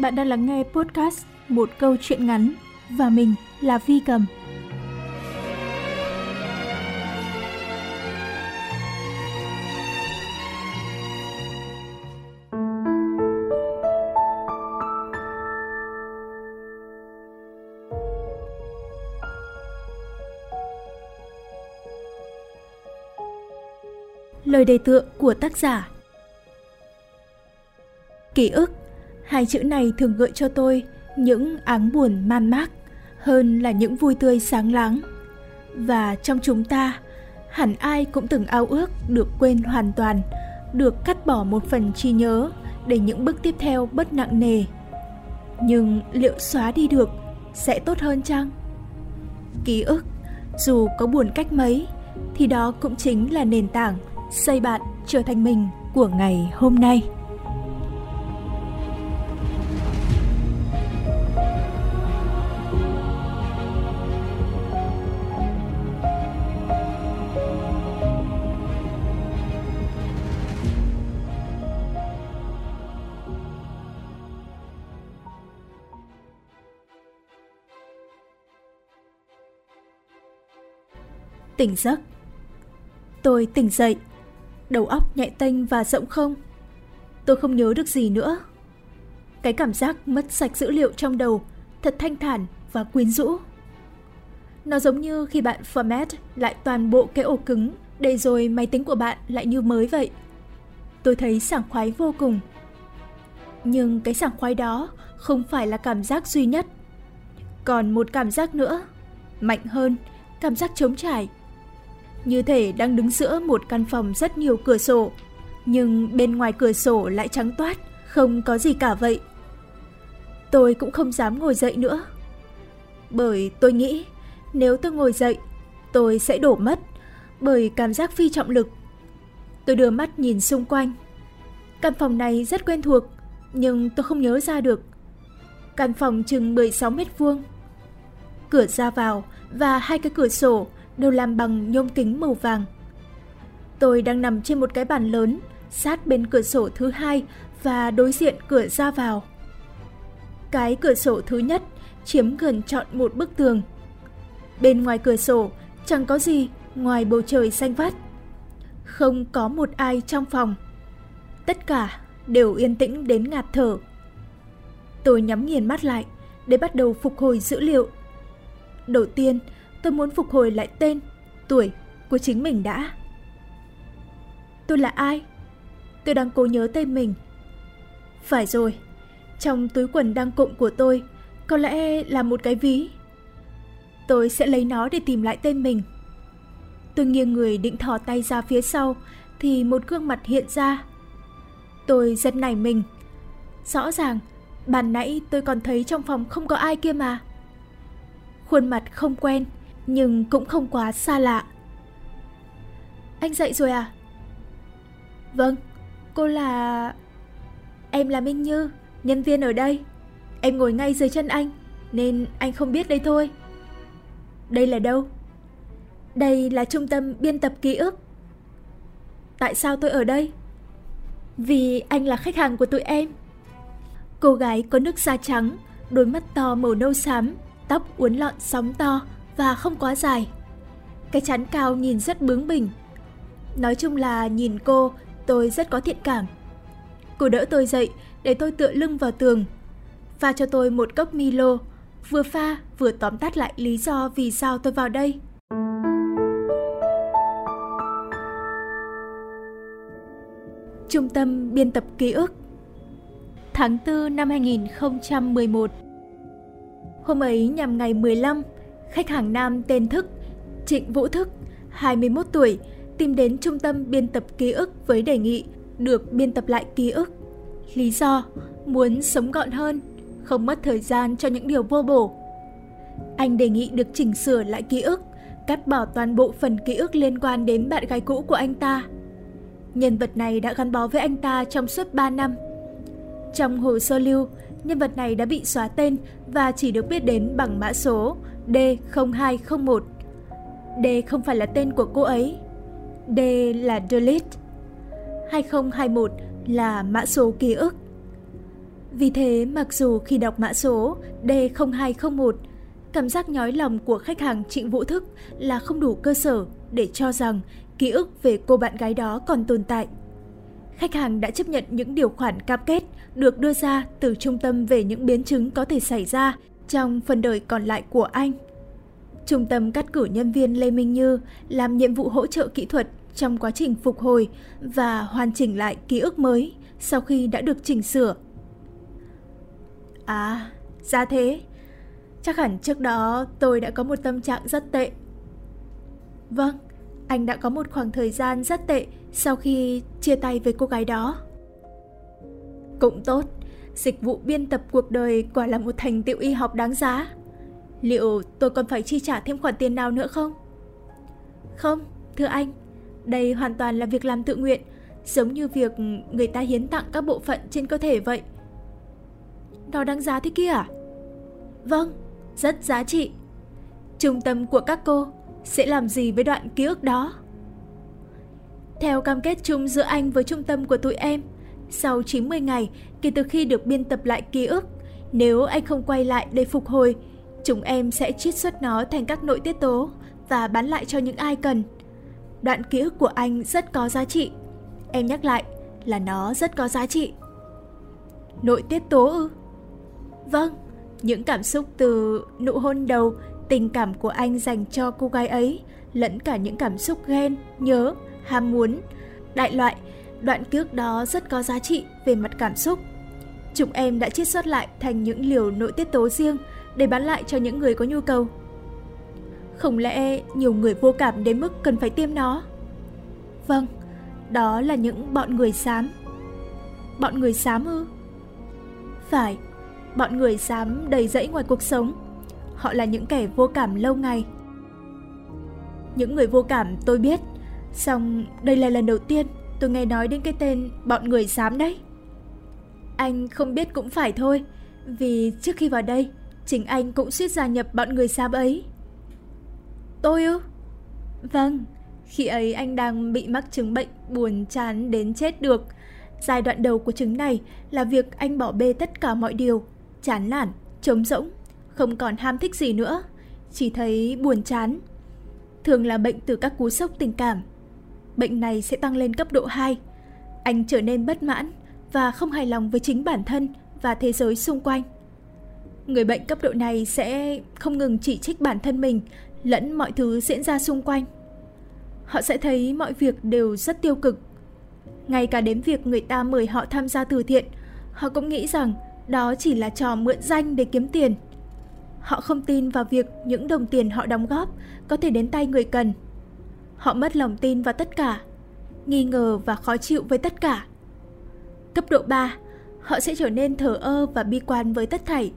Bạn đang lắng nghe podcast Một câu chuyện ngắn và mình là Vi Cầm. Lời đề tựa của tác giả Ký ức Hai chữ này thường gợi cho tôi những áng buồn man mác hơn là những vui tươi sáng láng. Và trong chúng ta, hẳn ai cũng từng ao ước được quên hoàn toàn, được cắt bỏ một phần trí nhớ để những bước tiếp theo bất nặng nề. Nhưng liệu xóa đi được sẽ tốt hơn chăng? Ký ức, dù có buồn cách mấy, thì đó cũng chính là nền tảng xây bạn trở thành mình của ngày hôm nay. Tỉnh giấc. Tôi tỉnh dậy, đầu óc nhẹ tênh và rộng không. Tôi không nhớ được gì nữa. Cái cảm giác mất sạch dữ liệu trong đầu thật thanh thản và quyến rũ. Nó giống như khi bạn format lại toàn bộ cái ổ cứng để rồi máy tính của bạn lại như mới vậy. Tôi thấy sảng khoái vô cùng. Nhưng cái sảng khoái đó không phải là cảm giác duy nhất. Còn một cảm giác nữa, mạnh hơn, cảm giác trống trải như thể đang đứng giữa một căn phòng rất nhiều cửa sổ, nhưng bên ngoài cửa sổ lại trắng toát, không có gì cả vậy. Tôi cũng không dám ngồi dậy nữa. Bởi tôi nghĩ, nếu tôi ngồi dậy, tôi sẽ đổ mất bởi cảm giác phi trọng lực. Tôi đưa mắt nhìn xung quanh. Căn phòng này rất quen thuộc, nhưng tôi không nhớ ra được. Căn phòng chừng 16 mét vuông. Cửa ra vào và hai cái cửa sổ đều làm bằng nhôm kính màu vàng. Tôi đang nằm trên một cái bàn lớn, sát bên cửa sổ thứ hai và đối diện cửa ra vào. Cái cửa sổ thứ nhất chiếm gần trọn một bức tường. Bên ngoài cửa sổ chẳng có gì ngoài bầu trời xanh vắt. Không có một ai trong phòng. Tất cả đều yên tĩnh đến ngạt thở. Tôi nhắm nghiền mắt lại để bắt đầu phục hồi dữ liệu. Đầu tiên, tôi muốn phục hồi lại tên, tuổi của chính mình đã. Tôi là ai? Tôi đang cố nhớ tên mình. Phải rồi, trong túi quần đang cụm của tôi có lẽ là một cái ví. Tôi sẽ lấy nó để tìm lại tên mình. Tôi nghiêng người định thò tay ra phía sau thì một gương mặt hiện ra. Tôi giật nảy mình. Rõ ràng, bàn nãy tôi còn thấy trong phòng không có ai kia mà. Khuôn mặt không quen, nhưng cũng không quá xa lạ. Anh dậy rồi à? Vâng, cô là... Em là Minh Như, nhân viên ở đây. Em ngồi ngay dưới chân anh, nên anh không biết đây thôi. Đây là đâu? Đây là trung tâm biên tập ký ức. Tại sao tôi ở đây? Vì anh là khách hàng của tụi em. Cô gái có nước da trắng, đôi mắt to màu nâu xám, tóc uốn lọn sóng to, và không quá dài. Cái chắn cao nhìn rất bướng bỉnh. Nói chung là nhìn cô, tôi rất có thiện cảm. Cô đỡ tôi dậy để tôi tựa lưng vào tường. Pha cho tôi một cốc Milo, vừa pha vừa tóm tắt lại lý do vì sao tôi vào đây. Trung tâm biên tập ký ức Tháng 4 năm 2011 Hôm ấy nhằm ngày 15 khách hàng nam tên Thức, Trịnh Vũ Thức, 21 tuổi, tìm đến trung tâm biên tập ký ức với đề nghị được biên tập lại ký ức. Lý do, muốn sống gọn hơn, không mất thời gian cho những điều vô bổ. Anh đề nghị được chỉnh sửa lại ký ức, cắt bỏ toàn bộ phần ký ức liên quan đến bạn gái cũ của anh ta. Nhân vật này đã gắn bó với anh ta trong suốt 3 năm. Trong hồ sơ lưu, nhân vật này đã bị xóa tên và chỉ được biết đến bằng mã số D0201. D không phải là tên của cô ấy. D là delete. 2021 là mã số ký ức. Vì thế mặc dù khi đọc mã số D0201, cảm giác nhói lòng của khách hàng Trịnh Vũ Thức là không đủ cơ sở để cho rằng ký ức về cô bạn gái đó còn tồn tại. Khách hàng đã chấp nhận những điều khoản cam kết được đưa ra từ trung tâm về những biến chứng có thể xảy ra trong phần đời còn lại của anh. Trung tâm cắt cử nhân viên Lê Minh Như làm nhiệm vụ hỗ trợ kỹ thuật trong quá trình phục hồi và hoàn chỉnh lại ký ức mới sau khi đã được chỉnh sửa. À, ra thế. Chắc hẳn trước đó tôi đã có một tâm trạng rất tệ. Vâng, anh đã có một khoảng thời gian rất tệ sau khi chia tay với cô gái đó. Cũng tốt, dịch vụ biên tập cuộc đời quả là một thành tựu y học đáng giá. Liệu tôi còn phải chi trả thêm khoản tiền nào nữa không? Không, thưa anh, đây hoàn toàn là việc làm tự nguyện, giống như việc người ta hiến tặng các bộ phận trên cơ thể vậy. Nó đáng giá thế kia à? Vâng, rất giá trị. Trung tâm của các cô sẽ làm gì với đoạn ký ức đó? Theo cam kết chung giữa anh với trung tâm của tụi em, sau 90 ngày kể từ khi được biên tập lại ký ức, nếu anh không quay lại để phục hồi, chúng em sẽ chiết xuất nó thành các nội tiết tố và bán lại cho những ai cần. Đoạn ký ức của anh rất có giá trị. Em nhắc lại là nó rất có giá trị. Nội tiết tố ư? Vâng, những cảm xúc từ nụ hôn đầu, tình cảm của anh dành cho cô gái ấy, lẫn cả những cảm xúc ghen, nhớ, ham muốn, đại loại, đoạn ký đó rất có giá trị về mặt cảm xúc. Chúng em đã chiết xuất lại thành những liều nội tiết tố riêng để bán lại cho những người có nhu cầu. Không lẽ nhiều người vô cảm đến mức cần phải tiêm nó? Vâng, đó là những bọn người xám. Bọn người xám ư? Phải, bọn người xám đầy rẫy ngoài cuộc sống. Họ là những kẻ vô cảm lâu ngày. Những người vô cảm tôi biết, song đây là lần đầu tiên tôi nghe nói đến cái tên bọn người xám đấy. Anh không biết cũng phải thôi, vì trước khi vào đây, chính anh cũng suýt gia nhập bọn người xám ấy. Tôi ư? Vâng, khi ấy anh đang bị mắc chứng bệnh buồn chán đến chết được. Giai đoạn đầu của chứng này là việc anh bỏ bê tất cả mọi điều, chán nản, trống rỗng, không còn ham thích gì nữa, chỉ thấy buồn chán. Thường là bệnh từ các cú sốc tình cảm. Bệnh này sẽ tăng lên cấp độ 2. Anh trở nên bất mãn và không hài lòng với chính bản thân và thế giới xung quanh. Người bệnh cấp độ này sẽ không ngừng chỉ trích bản thân mình lẫn mọi thứ diễn ra xung quanh. Họ sẽ thấy mọi việc đều rất tiêu cực. Ngay cả đến việc người ta mời họ tham gia từ thiện, họ cũng nghĩ rằng đó chỉ là trò mượn danh để kiếm tiền. Họ không tin vào việc những đồng tiền họ đóng góp có thể đến tay người cần. Họ mất lòng tin vào tất cả, nghi ngờ và khó chịu với tất cả. Cấp độ 3, họ sẽ trở nên thờ ơ và bi quan với tất thảy.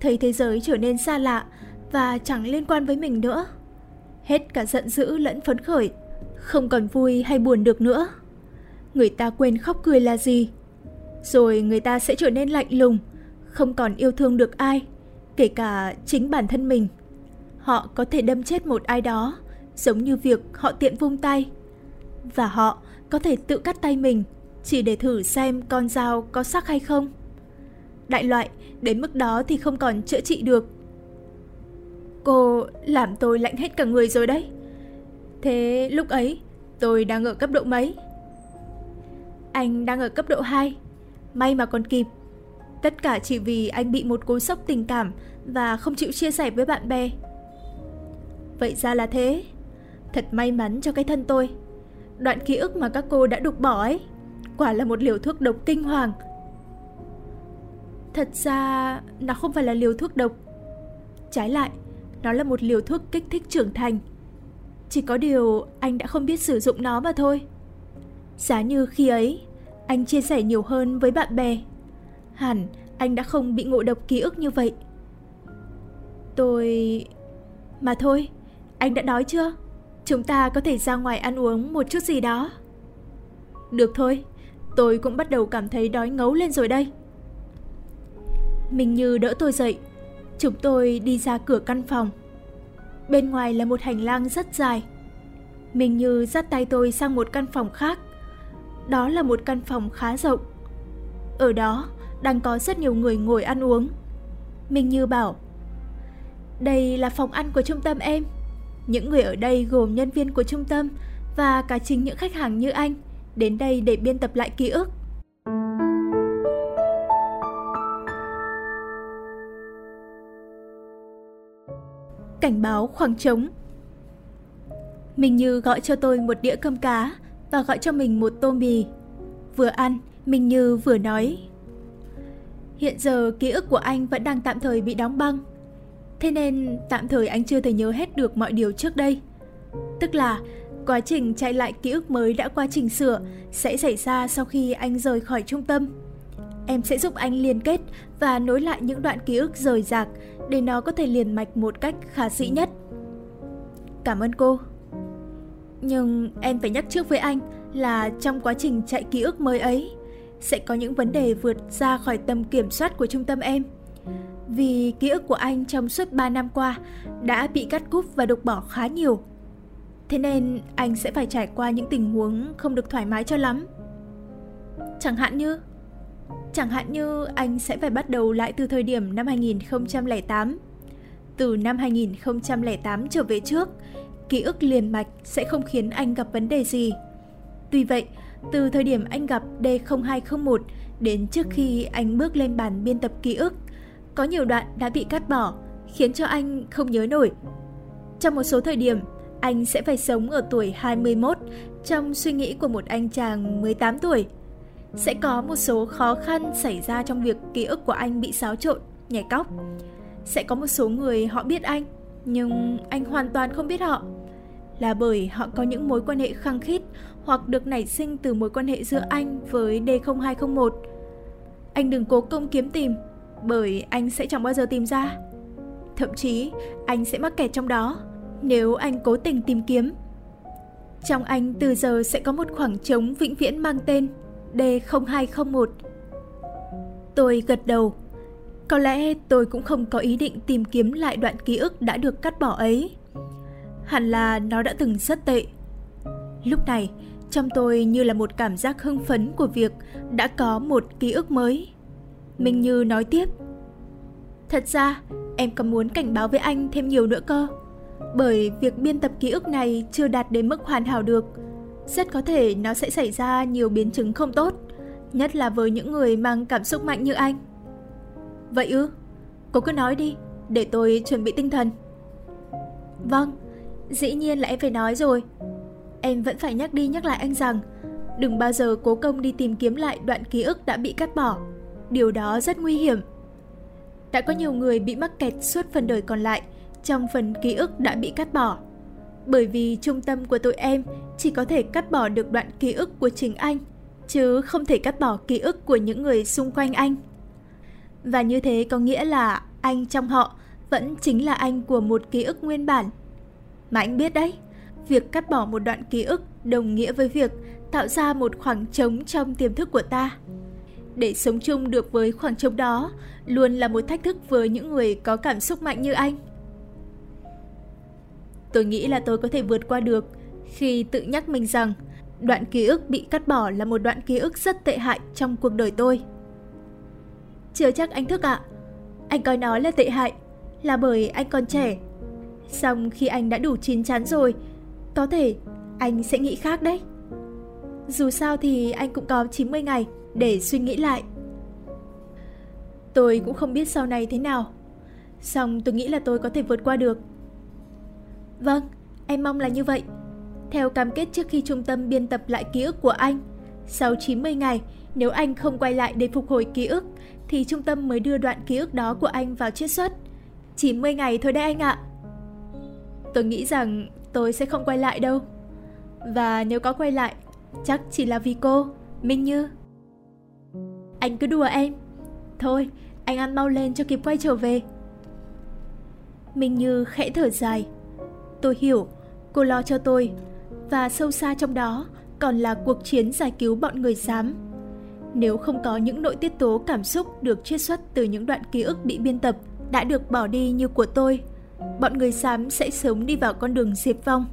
Thấy thế giới trở nên xa lạ và chẳng liên quan với mình nữa. Hết cả giận dữ lẫn phấn khởi, không còn vui hay buồn được nữa. Người ta quên khóc cười là gì. Rồi người ta sẽ trở nên lạnh lùng, không còn yêu thương được ai, kể cả chính bản thân mình. Họ có thể đâm chết một ai đó, giống như việc họ tiện vung tay. Và họ có thể tự cắt tay mình, chỉ để thử xem con dao có sắc hay không. Đại loại, đến mức đó thì không còn chữa trị được Cô làm tôi lạnh hết cả người rồi đấy. Thế lúc ấy, tôi đang ở cấp độ mấy? Anh đang ở cấp độ 2. May mà còn kịp. Tất cả chỉ vì anh bị một cú sốc tình cảm và không chịu chia sẻ với bạn bè. Vậy ra là thế. Thật may mắn cho cái thân tôi. Đoạn ký ức mà các cô đã đục bỏ ấy, quả là một liều thuốc độc kinh hoàng. Thật ra, nó không phải là liều thuốc độc. Trái lại, nó là một liều thuốc kích thích trưởng thành. Chỉ có điều anh đã không biết sử dụng nó mà thôi. Giá như khi ấy, anh chia sẻ nhiều hơn với bạn bè. Hẳn anh đã không bị ngộ độc ký ức như vậy. Tôi... Mà thôi, anh đã đói chưa? Chúng ta có thể ra ngoài ăn uống một chút gì đó. Được thôi, tôi cũng bắt đầu cảm thấy đói ngấu lên rồi đây. Mình như đỡ tôi dậy, Chúng tôi đi ra cửa căn phòng. Bên ngoài là một hành lang rất dài. Mình như dắt tay tôi sang một căn phòng khác. Đó là một căn phòng khá rộng. Ở đó, đang có rất nhiều người ngồi ăn uống. mình Như bảo, đây là phòng ăn của trung tâm em. Những người ở đây gồm nhân viên của trung tâm và cả chính những khách hàng như anh đến đây để biên tập lại ký ức. Cảnh báo khoảng trống Mình Như gọi cho tôi một đĩa cơm cá và gọi cho mình một tô mì. Vừa ăn, Minh Như vừa nói Hiện giờ ký ức của anh vẫn đang tạm thời bị đóng băng Thế nên tạm thời anh chưa thể nhớ hết được mọi điều trước đây Tức là quá trình chạy lại ký ức mới đã qua chỉnh sửa sẽ xảy ra sau khi anh rời khỏi trung tâm Em sẽ giúp anh liên kết và nối lại những đoạn ký ức rời rạc để nó có thể liền mạch một cách khả dĩ nhất. Cảm ơn cô. Nhưng em phải nhắc trước với anh là trong quá trình chạy ký ức mới ấy, sẽ có những vấn đề vượt ra khỏi tầm kiểm soát của trung tâm em. Vì ký ức của anh trong suốt 3 năm qua đã bị cắt cúp và đục bỏ khá nhiều. Thế nên anh sẽ phải trải qua những tình huống không được thoải mái cho lắm. Chẳng hạn như Chẳng hạn như anh sẽ phải bắt đầu lại từ thời điểm năm 2008. Từ năm 2008 trở về trước, ký ức liền mạch sẽ không khiến anh gặp vấn đề gì. Tuy vậy, từ thời điểm anh gặp D0201 đến trước khi anh bước lên bàn biên tập ký ức, có nhiều đoạn đã bị cắt bỏ, khiến cho anh không nhớ nổi. Trong một số thời điểm, anh sẽ phải sống ở tuổi 21 trong suy nghĩ của một anh chàng 18 tuổi. Sẽ có một số khó khăn xảy ra trong việc ký ức của anh bị xáo trộn, nhảy cóc. Sẽ có một số người họ biết anh, nhưng anh hoàn toàn không biết họ. Là bởi họ có những mối quan hệ khăng khít hoặc được nảy sinh từ mối quan hệ giữa anh với D0201. Anh đừng cố công kiếm tìm, bởi anh sẽ chẳng bao giờ tìm ra. Thậm chí, anh sẽ mắc kẹt trong đó nếu anh cố tình tìm kiếm. Trong anh từ giờ sẽ có một khoảng trống vĩnh viễn mang tên D0201. Tôi gật đầu. Có lẽ tôi cũng không có ý định tìm kiếm lại đoạn ký ức đã được cắt bỏ ấy. Hẳn là nó đã từng rất tệ. Lúc này, trong tôi như là một cảm giác hưng phấn của việc đã có một ký ức mới. Minh Như nói tiếp. Thật ra, em còn muốn cảnh báo với anh thêm nhiều nữa cơ. Bởi việc biên tập ký ức này chưa đạt đến mức hoàn hảo được. Rất có thể nó sẽ xảy ra nhiều biến chứng không tốt, nhất là với những người mang cảm xúc mạnh như anh. Vậy ư? Cô cứ nói đi, để tôi chuẩn bị tinh thần. Vâng, dĩ nhiên là em phải nói rồi. Em vẫn phải nhắc đi nhắc lại anh rằng đừng bao giờ cố công đi tìm kiếm lại đoạn ký ức đã bị cắt bỏ. Điều đó rất nguy hiểm. Đã có nhiều người bị mắc kẹt suốt phần đời còn lại trong phần ký ức đã bị cắt bỏ. Bởi vì trung tâm của tụi em chỉ có thể cắt bỏ được đoạn ký ức của chính anh, chứ không thể cắt bỏ ký ức của những người xung quanh anh. Và như thế có nghĩa là anh trong họ vẫn chính là anh của một ký ức nguyên bản. Mà anh biết đấy, việc cắt bỏ một đoạn ký ức đồng nghĩa với việc tạo ra một khoảng trống trong tiềm thức của ta. Để sống chung được với khoảng trống đó luôn là một thách thức với những người có cảm xúc mạnh như anh. Tôi nghĩ là tôi có thể vượt qua được khi tự nhắc mình rằng đoạn ký ức bị cắt bỏ là một đoạn ký ức rất tệ hại trong cuộc đời tôi. Chưa chắc anh thức ạ. Anh coi nó là tệ hại là bởi anh còn trẻ. Xong khi anh đã đủ chín chắn rồi, có thể anh sẽ nghĩ khác đấy. Dù sao thì anh cũng có 90 ngày để suy nghĩ lại. Tôi cũng không biết sau này thế nào. song tôi nghĩ là tôi có thể vượt qua được. Vâng, em mong là như vậy. Theo cam kết trước khi trung tâm biên tập lại ký ức của anh, sau 90 ngày, nếu anh không quay lại để phục hồi ký ức, thì trung tâm mới đưa đoạn ký ức đó của anh vào chiết xuất. 90 ngày thôi đấy anh ạ. Tôi nghĩ rằng tôi sẽ không quay lại đâu. Và nếu có quay lại, chắc chỉ là vì cô, Minh Như. Anh cứ đùa em. Thôi, anh ăn mau lên cho kịp quay trở về. Minh Như khẽ thở dài. Tôi hiểu, cô lo cho tôi. Và sâu xa trong đó còn là cuộc chiến giải cứu bọn người xám. Nếu không có những nội tiết tố cảm xúc được chiết xuất từ những đoạn ký ức bị biên tập đã được bỏ đi như của tôi, bọn người xám sẽ sớm đi vào con đường diệt vong.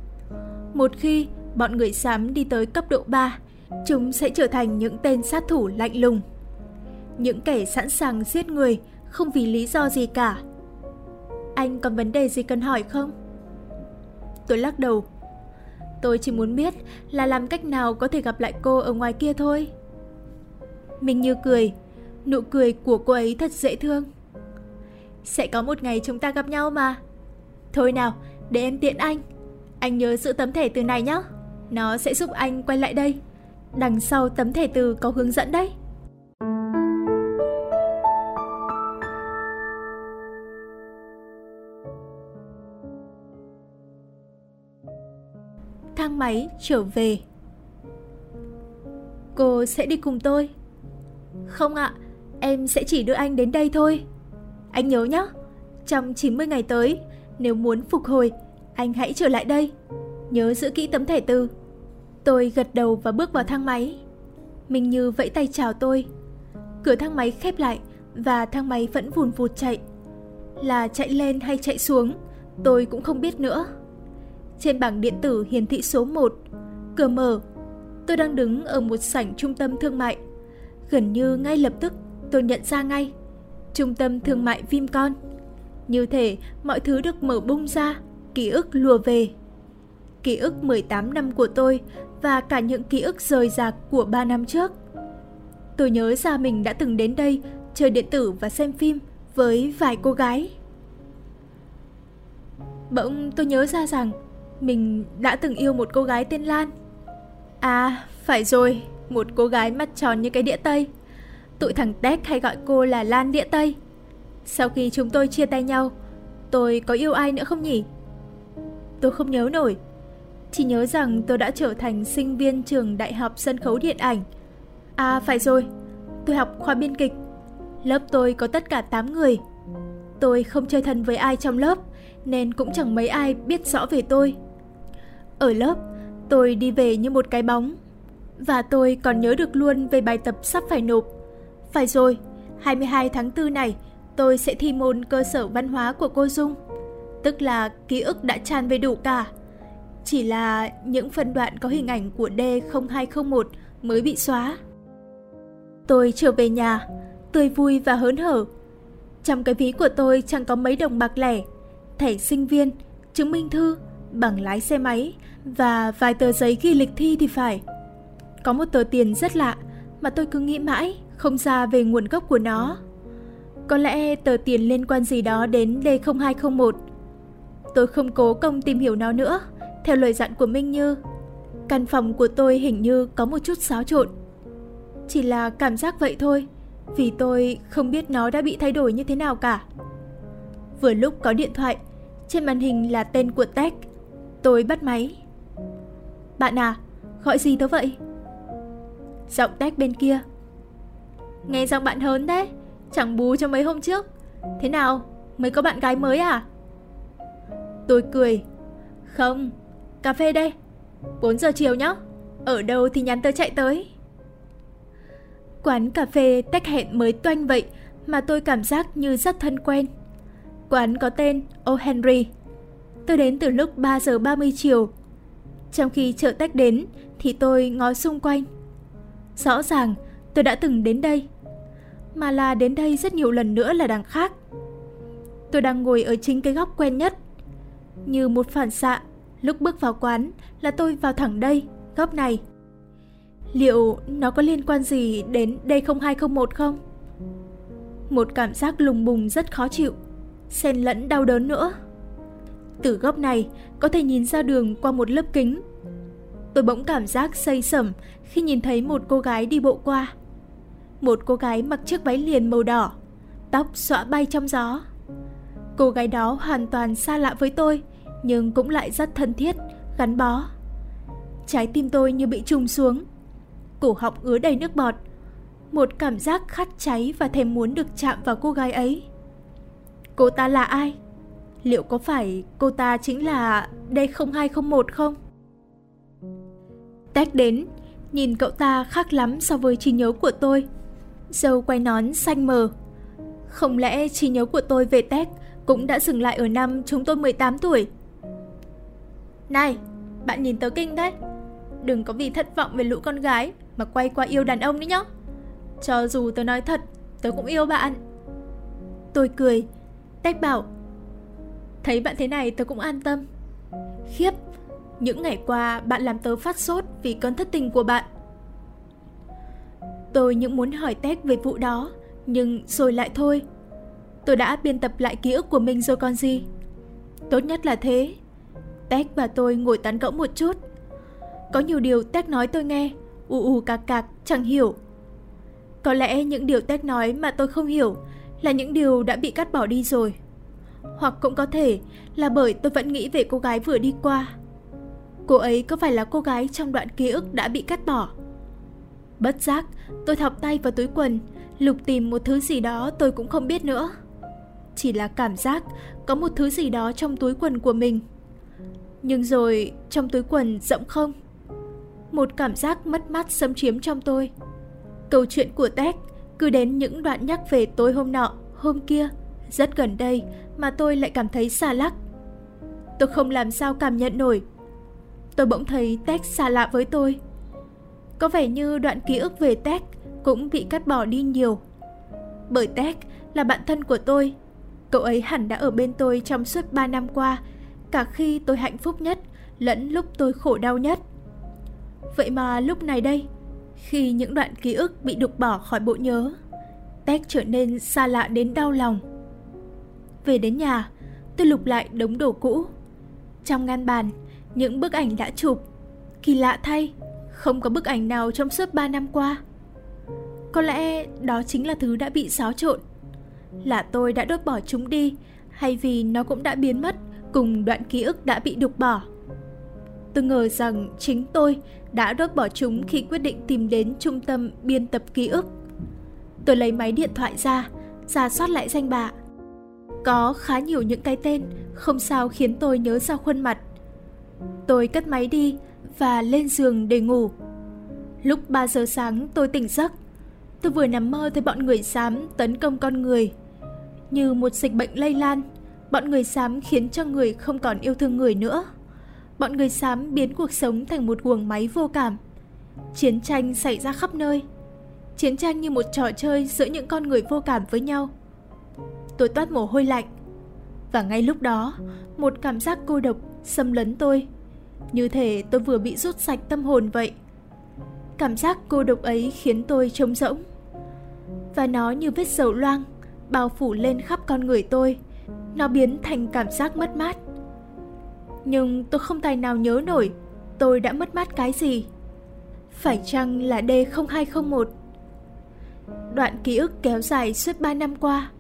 Một khi bọn người xám đi tới cấp độ 3, chúng sẽ trở thành những tên sát thủ lạnh lùng những kẻ sẵn sàng giết người không vì lý do gì cả. Anh còn vấn đề gì cần hỏi không? Tôi lắc đầu. Tôi chỉ muốn biết là làm cách nào có thể gặp lại cô ở ngoài kia thôi. Mình Như cười, nụ cười của cô ấy thật dễ thương. Sẽ có một ngày chúng ta gặp nhau mà. Thôi nào, để em tiện anh. Anh nhớ giữ tấm thẻ từ này nhé. Nó sẽ giúp anh quay lại đây. Đằng sau tấm thẻ từ có hướng dẫn đấy. Máy trở về. Cô sẽ đi cùng tôi. Không ạ, em sẽ chỉ đưa anh đến đây thôi. Anh nhớ nhé, trong 90 ngày tới, nếu muốn phục hồi, anh hãy trở lại đây. Nhớ giữ kỹ tấm thẻ từ. Tôi gật đầu và bước vào thang máy. Mình như vẫy tay chào tôi. Cửa thang máy khép lại và thang máy vẫn vùn vụt chạy. Là chạy lên hay chạy xuống, tôi cũng không biết nữa. Trên bảng điện tử hiển thị số 1, cửa mở. Tôi đang đứng ở một sảnh trung tâm thương mại. Gần như ngay lập tức tôi nhận ra ngay. Trung tâm thương mại Vincon. Như thể mọi thứ được mở bung ra, ký ức lùa về. Ký ức 18 năm của tôi và cả những ký ức rời rạc của 3 năm trước. Tôi nhớ ra mình đã từng đến đây chơi điện tử và xem phim với vài cô gái. Bỗng tôi nhớ ra rằng mình đã từng yêu một cô gái tên Lan. À, phải rồi, một cô gái mắt tròn như cái đĩa Tây. Tụi thằng Tech hay gọi cô là Lan đĩa Tây. Sau khi chúng tôi chia tay nhau, tôi có yêu ai nữa không nhỉ? Tôi không nhớ nổi. Chỉ nhớ rằng tôi đã trở thành sinh viên trường Đại học Sân khấu Điện ảnh. À phải rồi, tôi học khoa biên kịch. Lớp tôi có tất cả 8 người. Tôi không chơi thân với ai trong lớp, nên cũng chẳng mấy ai biết rõ về tôi. Ở lớp, tôi đi về như một cái bóng. Và tôi còn nhớ được luôn về bài tập sắp phải nộp. Phải rồi, 22 tháng 4 này, tôi sẽ thi môn cơ sở văn hóa của cô Dung. Tức là ký ức đã tràn về đủ cả. Chỉ là những phân đoạn có hình ảnh của D0201 mới bị xóa. Tôi trở về nhà, tươi vui và hớn hở. Trong cái ví của tôi chẳng có mấy đồng bạc lẻ, thẻ sinh viên, chứng minh thư, bằng lái xe máy và vài tờ giấy ghi lịch thi thì phải. Có một tờ tiền rất lạ mà tôi cứ nghĩ mãi không ra về nguồn gốc của nó. Có lẽ tờ tiền liên quan gì đó đến D0201. Tôi không cố công tìm hiểu nó nữa, theo lời dặn của Minh Như. Căn phòng của tôi hình như có một chút xáo trộn. Chỉ là cảm giác vậy thôi, vì tôi không biết nó đã bị thay đổi như thế nào cả. Vừa lúc có điện thoại, trên màn hình là tên của Tech. Tôi bắt máy. Bạn à, gọi gì tớ vậy? Giọng Tech bên kia. Nghe giọng bạn hớn đấy, chẳng bú cho mấy hôm trước. Thế nào, mới có bạn gái mới à? Tôi cười. Không, cà phê đây. 4 giờ chiều nhá. Ở đâu thì nhắn tớ chạy tới. Quán cà phê tách hẹn mới toanh vậy mà tôi cảm giác như rất thân quen. Quán có tên O Henry. Tôi đến từ lúc 3 giờ 30 chiều. Trong khi chợ tách đến thì tôi ngó xung quanh. Rõ ràng tôi đã từng đến đây. Mà là đến đây rất nhiều lần nữa là đằng khác. Tôi đang ngồi ở chính cái góc quen nhất. Như một phản xạ, lúc bước vào quán là tôi vào thẳng đây, góc này. Liệu nó có liên quan gì đến D0201 không? Một cảm giác lùng bùng rất khó chịu, xen lẫn đau đớn nữa. Từ góc này có thể nhìn ra đường qua một lớp kính. Tôi bỗng cảm giác say sẩm khi nhìn thấy một cô gái đi bộ qua. Một cô gái mặc chiếc váy liền màu đỏ, tóc xõa bay trong gió. Cô gái đó hoàn toàn xa lạ với tôi, nhưng cũng lại rất thân thiết, gắn bó. Trái tim tôi như bị trùng xuống, cổ họng ứa đầy nước bọt. Một cảm giác khát cháy và thèm muốn được chạm vào cô gái ấy. Cô ta là ai? Liệu có phải cô ta chính là D0201 không? Tech đến, nhìn cậu ta khác lắm so với trí nhớ của tôi. Dâu quay nón xanh mờ. Không lẽ trí nhớ của tôi về Tech cũng đã dừng lại ở năm chúng tôi 18 tuổi? Này, bạn nhìn tớ kinh đấy. Đừng có vì thất vọng về lũ con gái mà quay qua yêu đàn ông đấy nhá. Cho dù tớ nói thật, tớ cũng yêu bạn. Tôi cười, Tech bảo, thấy bạn thế này tớ cũng an tâm. Khiếp, những ngày qua bạn làm tớ phát sốt vì cơn thất tình của bạn. Tôi những muốn hỏi Tech về vụ đó, nhưng rồi lại thôi. Tôi đã biên tập lại ký ức của mình rồi còn gì. Tốt nhất là thế. Tét và tôi ngồi tán gẫu một chút. Có nhiều điều Tét nói tôi nghe, ù ù cạc cạc, chẳng hiểu. Có lẽ những điều Tét nói mà tôi không hiểu là những điều đã bị cắt bỏ đi rồi. Hoặc cũng có thể là bởi tôi vẫn nghĩ về cô gái vừa đi qua. Cô ấy có phải là cô gái trong đoạn ký ức đã bị cắt bỏ? Bất giác, tôi thọc tay vào túi quần, lục tìm một thứ gì đó tôi cũng không biết nữa. Chỉ là cảm giác có một thứ gì đó trong túi quần của mình. Nhưng rồi trong túi quần rộng không? Một cảm giác mất mát xâm chiếm trong tôi. Câu chuyện của Tech cứ đến những đoạn nhắc về tối hôm nọ, hôm kia, rất gần đây mà tôi lại cảm thấy xa lắc. Tôi không làm sao cảm nhận nổi. Tôi bỗng thấy Tech xa lạ với tôi. Có vẻ như đoạn ký ức về Tech cũng bị cắt bỏ đi nhiều. Bởi Tech là bạn thân của tôi. Cậu ấy hẳn đã ở bên tôi trong suốt 3 năm qua, cả khi tôi hạnh phúc nhất lẫn lúc tôi khổ đau nhất. Vậy mà lúc này đây, khi những đoạn ký ức bị đục bỏ khỏi bộ nhớ, Tech trở nên xa lạ đến đau lòng. Về đến nhà, tôi lục lại đống đồ cũ. Trong ngăn bàn, những bức ảnh đã chụp. Kỳ lạ thay, không có bức ảnh nào trong suốt 3 năm qua. Có lẽ đó chính là thứ đã bị xáo trộn. Là tôi đã đốt bỏ chúng đi, hay vì nó cũng đã biến mất cùng đoạn ký ức đã bị đục bỏ. Tôi ngờ rằng chính tôi đã đốt bỏ chúng khi quyết định tìm đến trung tâm biên tập ký ức. Tôi lấy máy điện thoại ra, ra soát lại danh bạ. Có khá nhiều những cái tên, không sao khiến tôi nhớ ra khuôn mặt. Tôi cất máy đi và lên giường để ngủ. Lúc 3 giờ sáng tôi tỉnh giấc. Tôi vừa nằm mơ thấy bọn người xám tấn công con người. Như một dịch bệnh lây lan, bọn người xám khiến cho người không còn yêu thương người nữa. Bọn người xám biến cuộc sống thành một guồng máy vô cảm. Chiến tranh xảy ra khắp nơi. Chiến tranh như một trò chơi giữa những con người vô cảm với nhau. Tôi toát mồ hôi lạnh. Và ngay lúc đó, một cảm giác cô độc xâm lấn tôi. Như thể tôi vừa bị rút sạch tâm hồn vậy. Cảm giác cô độc ấy khiến tôi trống rỗng. Và nó như vết dầu loang, bao phủ lên khắp con người tôi. Nó biến thành cảm giác mất mát. Nhưng tôi không tài nào nhớ nổi tôi đã mất mát cái gì. Phải chăng là D0201? Đoạn ký ức kéo dài suốt 3 năm qua.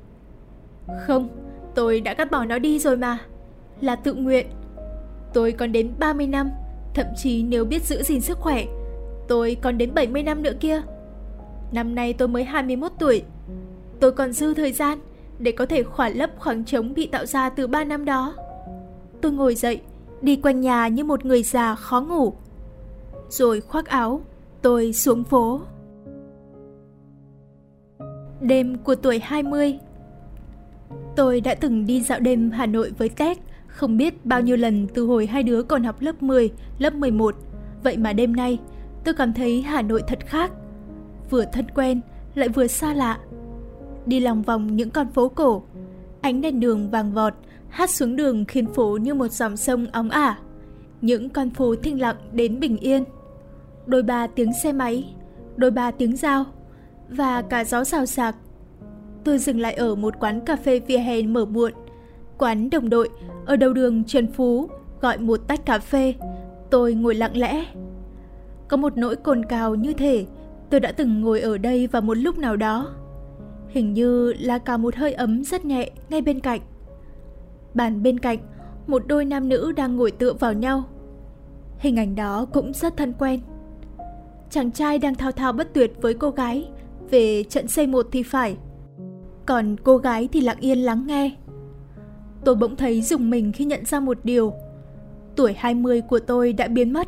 Không, tôi đã cắt bỏ nó đi rồi mà. Là tự nguyện. Tôi còn đến 30 năm, thậm chí nếu biết giữ gìn sức khỏe, tôi còn đến 70 năm nữa kia. Năm nay tôi mới 21 tuổi. Tôi còn dư thời gian để có thể khỏa lấp khoảng trống bị tạo ra từ 3 năm đó. Tôi ngồi dậy, đi quanh nhà như một người già khó ngủ. Rồi khoác áo, tôi xuống phố. Đêm của tuổi 20 Tôi đã từng đi dạo đêm Hà Nội với tét không biết bao nhiêu lần từ hồi hai đứa còn học lớp 10, lớp 11. Vậy mà đêm nay, tôi cảm thấy Hà Nội thật khác. Vừa thân quen, lại vừa xa lạ. Đi lòng vòng những con phố cổ, ánh đèn đường vàng vọt, hát xuống đường khiến phố như một dòng sông óng ả. Những con phố thinh lặng đến bình yên. Đôi ba tiếng xe máy, đôi ba tiếng dao và cả gió xào xạc. Tôi dừng lại ở một quán cà phê vỉa hè mở muộn. Quán đồng đội ở đầu đường Trần Phú gọi một tách cà phê. Tôi ngồi lặng lẽ. Có một nỗi cồn cào như thể tôi đã từng ngồi ở đây vào một lúc nào đó. Hình như là cả một hơi ấm rất nhẹ ngay bên cạnh. Bàn bên cạnh, một đôi nam nữ đang ngồi tựa vào nhau. Hình ảnh đó cũng rất thân quen. Chàng trai đang thao thao bất tuyệt với cô gái về trận xây một thì phải. Còn cô gái thì lặng yên lắng nghe. Tôi bỗng thấy dùng mình khi nhận ra một điều. Tuổi 20 của tôi đã biến mất.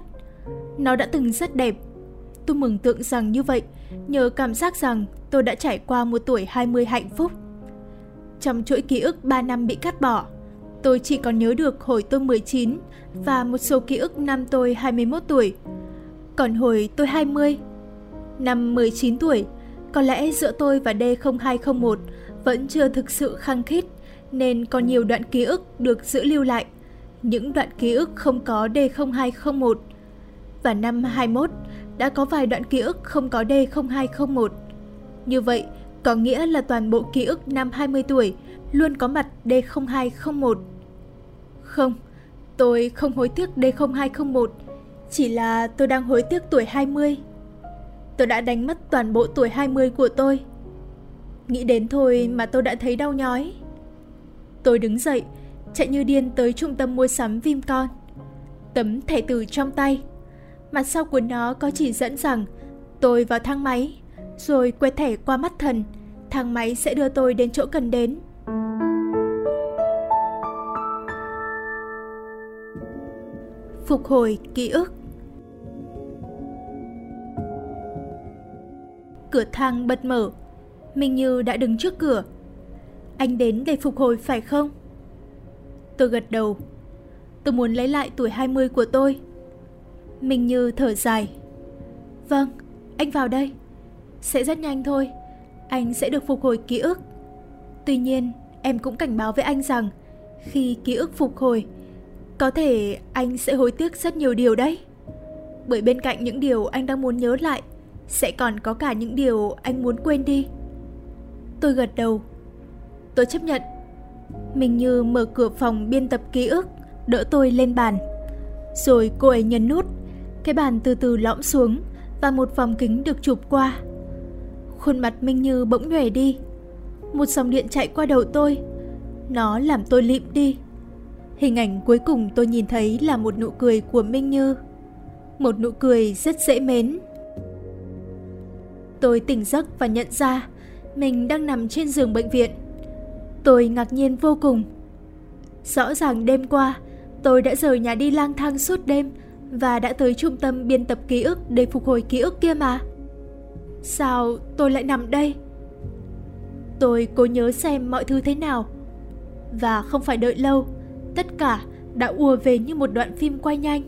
Nó đã từng rất đẹp. Tôi mừng tượng rằng như vậy nhờ cảm giác rằng tôi đã trải qua một tuổi 20 hạnh phúc. Trong chuỗi ký ức 3 năm bị cắt bỏ, tôi chỉ còn nhớ được hồi tôi 19 và một số ký ức năm tôi 21 tuổi. Còn hồi tôi 20, năm 19 tuổi, Có lẽ giữa tôi và D0201 vẫn chưa thực sự khăng khít, nên có nhiều đoạn ký ức được giữ lưu lại. Những đoạn ký ức không có D0201. Và năm 21 đã có vài đoạn ký ức không có D0201. Như vậy, có nghĩa là toàn bộ ký ức năm 20 tuổi luôn có mặt D0201. Không, tôi không hối tiếc D0201, chỉ là tôi đang hối tiếc tuổi 20. Tôi đã đánh mất toàn bộ tuổi 20 của tôi. Nghĩ đến thôi mà tôi đã thấy đau nhói. Tôi đứng dậy, chạy như điên tới trung tâm mua sắm Vimcon. Tấm thẻ từ trong tay. Mặt sau của nó có chỉ dẫn rằng tôi vào thang máy, rồi quét thẻ qua mắt thần. Thang máy sẽ đưa tôi đến chỗ cần đến. Phục hồi ký ức Cửa thang bật mở Minh Như đã đứng trước cửa. Anh đến để phục hồi phải không? Tôi gật đầu. Tôi muốn lấy lại tuổi 20 của tôi. Minh Như thở dài. Vâng, anh vào đây. Sẽ rất nhanh thôi. Anh sẽ được phục hồi ký ức. Tuy nhiên, em cũng cảnh báo với anh rằng Khi ký ức phục hồi Có thể anh sẽ hối tiếc rất nhiều điều đấy. Bởi bên cạnh những điều anh đang muốn nhớ lại Sẽ còn có cả những điều anh muốn quên đi. Tôi gật đầu. Tôi chấp nhận. Mình như mở cửa phòng biên tập ký ức, Đỡ tôi lên bàn. Rồi cô ấy nhấn nút, Cái bàn từ từ lõm xuống Và một vòng kính được chụp qua. Khuôn mặt Minh Như bỗng nhòe đi. Một dòng điện chạy qua đầu tôi. Nó làm tôi lịm đi. Hình ảnh cuối cùng tôi nhìn thấy là một nụ cười của Minh Như. Một nụ cười rất dễ mến. Tôi tỉnh giấc và nhận ra mình đang nằm trên giường bệnh viện. Tôi ngạc nhiên vô cùng. Rõ ràng đêm qua, tôi đã rời nhà đi lang thang suốt đêm và đã tới trung tâm biên tập ký ức để phục hồi ký ức kia mà. Sao tôi lại nằm đây? Tôi cố nhớ xem mọi thứ thế nào. Và không phải đợi lâu, tất cả đã ùa về như một đoạn phim quay nhanh.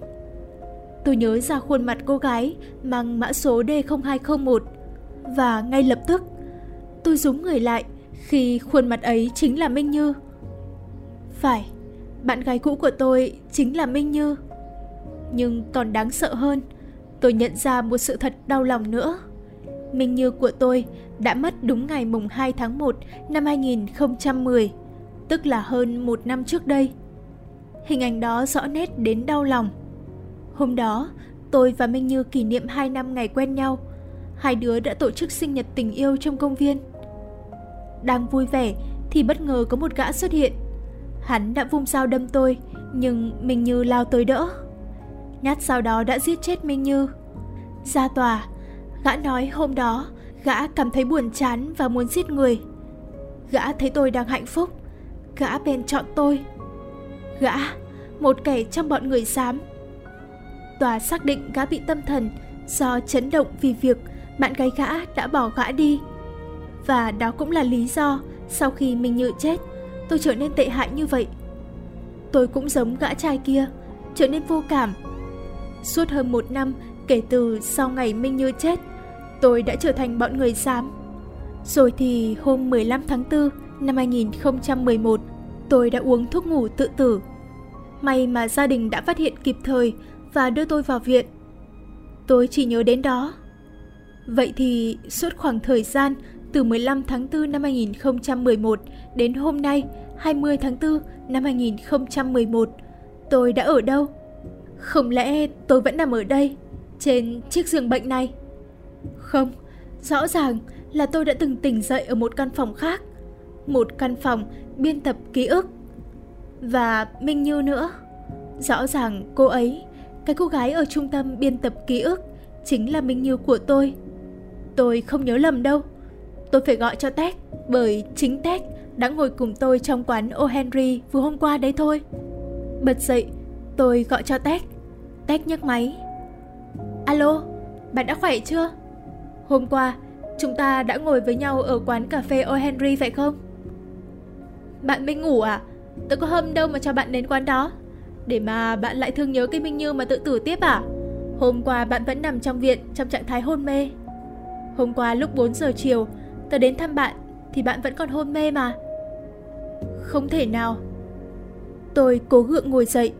Tôi nhớ ra khuôn mặt cô gái mang mã số D0201 và ngay lập tức tôi rúm người lại khi khuôn mặt ấy chính là Minh Như. Phải, bạn gái cũ của tôi chính là Minh Như. Nhưng còn đáng sợ hơn, tôi nhận ra một sự thật đau lòng nữa. Minh Như của tôi đã mất đúng ngày mùng 2 tháng 1 năm 2010, tức là hơn một năm trước đây. Hình ảnh đó rõ nét đến đau lòng. Hôm đó, tôi và Minh Như kỷ niệm 2 năm ngày quen nhau. Hai đứa đã tổ chức sinh nhật tình yêu trong công viên. Đang vui vẻ thì bất ngờ có một gã xuất hiện. Hắn đã vung dao đâm tôi, nhưng Minh Như lao tới đỡ. Nhát sau đó đã giết chết Minh Như. Ra tòa, gã nói hôm đó gã cảm thấy buồn chán và muốn giết người. Gã thấy tôi đang hạnh phúc, gã bèn chọn tôi. Gã, một kẻ trong bọn người xám. Tòa xác định gã bị tâm thần do chấn động vì việc bạn gái gã đã bỏ gã đi. Và đó cũng là lý do sau khi Minh Như chết, tôi trở nên tệ hại như vậy. Tôi cũng giống gã trai kia, trở nên vô cảm. Suốt hơn một năm kể từ sau ngày Minh Như chết, tôi đã trở thành bọn người xám. Rồi thì hôm 15 tháng 4 năm 2011, tôi đã uống thuốc ngủ tự tử. May mà gia đình đã phát hiện kịp thời và đưa tôi vào viện. Tôi chỉ nhớ đến đó. Vậy thì suốt khoảng thời gian từ 15 tháng 4 năm 2011 đến hôm nay 20 tháng 4 năm 2011, tôi đã ở đâu? Không lẽ tôi vẫn nằm ở đây, trên chiếc giường bệnh này? Không, rõ ràng là tôi đã từng tỉnh dậy ở một căn phòng khác, một căn phòng biên tập ký ức. Và Minh Như nữa. Rõ ràng cô ấy, cái cô gái ở trung tâm biên tập ký ức, chính là Minh Như của tôi. Tôi không nhớ lầm đâu. Tôi phải gọi cho Tech bởi chính Tech đã ngồi cùng tôi trong quán O Henry vừa hôm qua đấy thôi. Bật dậy, tôi gọi cho Tech. Tech nhấc máy. Alo, bạn đã khỏe chưa? Hôm qua, chúng ta đã ngồi với nhau ở quán cà phê O Henry phải không? Bạn Minh ngủ à? Tôi có hôm đâu mà cho bạn đến quán đó. Để mà bạn lại thương nhớ cái Minh Như mà tự tử tiếp à? Hôm qua bạn vẫn nằm trong viện trong trạng thái hôn mê. Hôm qua lúc 4 giờ chiều, tớ đến thăm bạn thì bạn vẫn còn hôn mê mà. Không thể nào. Tôi cố gượng ngồi dậy,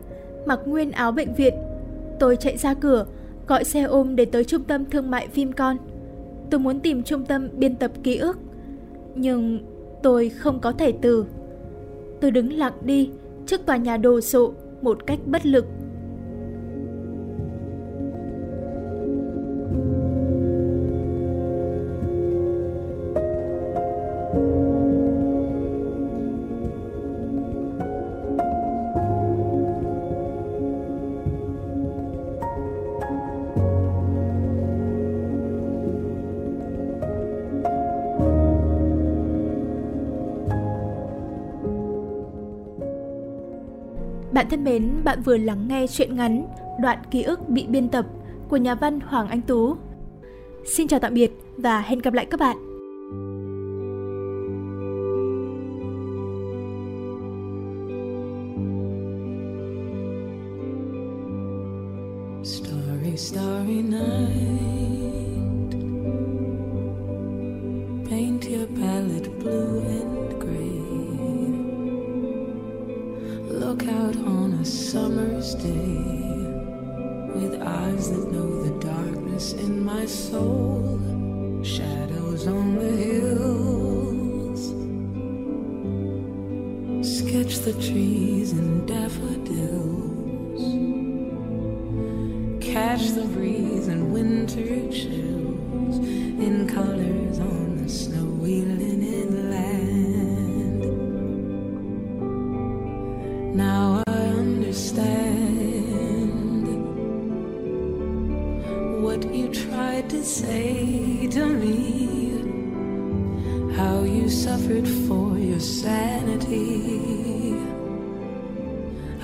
mặc nguyên áo bệnh viện. Tôi chạy ra cửa, gọi xe ôm để tới trung tâm thương mại Vincon. Tôi muốn tìm trung tâm biên tập ký ức. Nhưng tôi không có thể từ. Tôi đứng lặng đi trước tòa nhà đồ sộ một cách bất lực. Bạn thân mến, bạn vừa lắng nghe chuyện ngắn Đoạn ký ức bị biên tập của nhà văn Hoàng Anh Tú. Xin chào tạm biệt và hẹn gặp lại các bạn.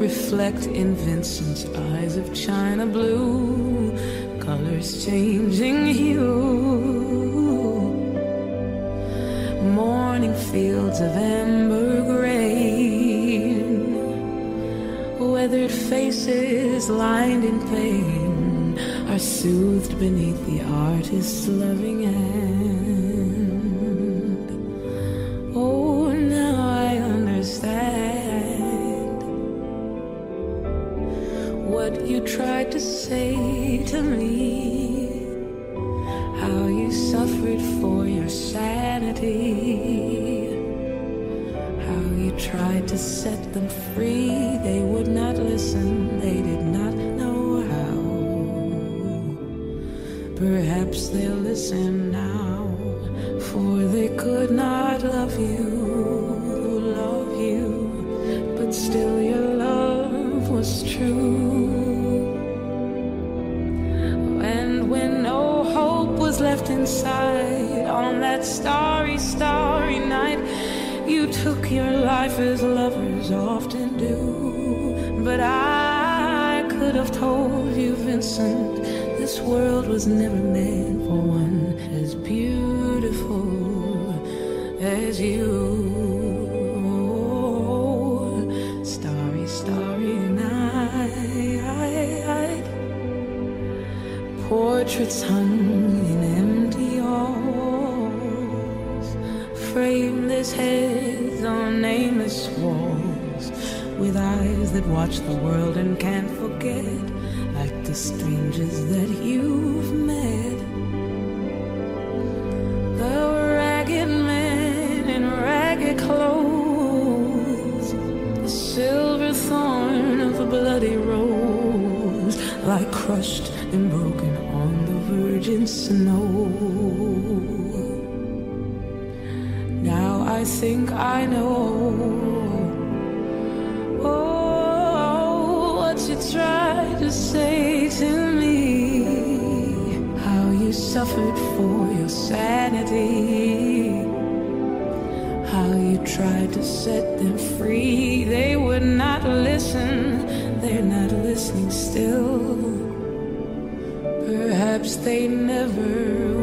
reflect in Vincent's eyes of china blue. Colors changing hue. Morning fields of amber grain weathered faces lined in pain are soothed beneath the artist's loving hand. How you tried to set them free, they would not listen, they did not know how. Perhaps they'll listen now, for they could not often do. But I could have told you, Vincent, this world was never with eyes that watch the world and can't forget, like the strangers that you've met. The ragged men in ragged clothes, the silver thorn of a bloody rose, like crushed and broken on the virgin snow. Now I think I know. Say to me. How you suffered for your sanity. How you tried to set them free. They would not listen, they're not listening still. Perhaps they never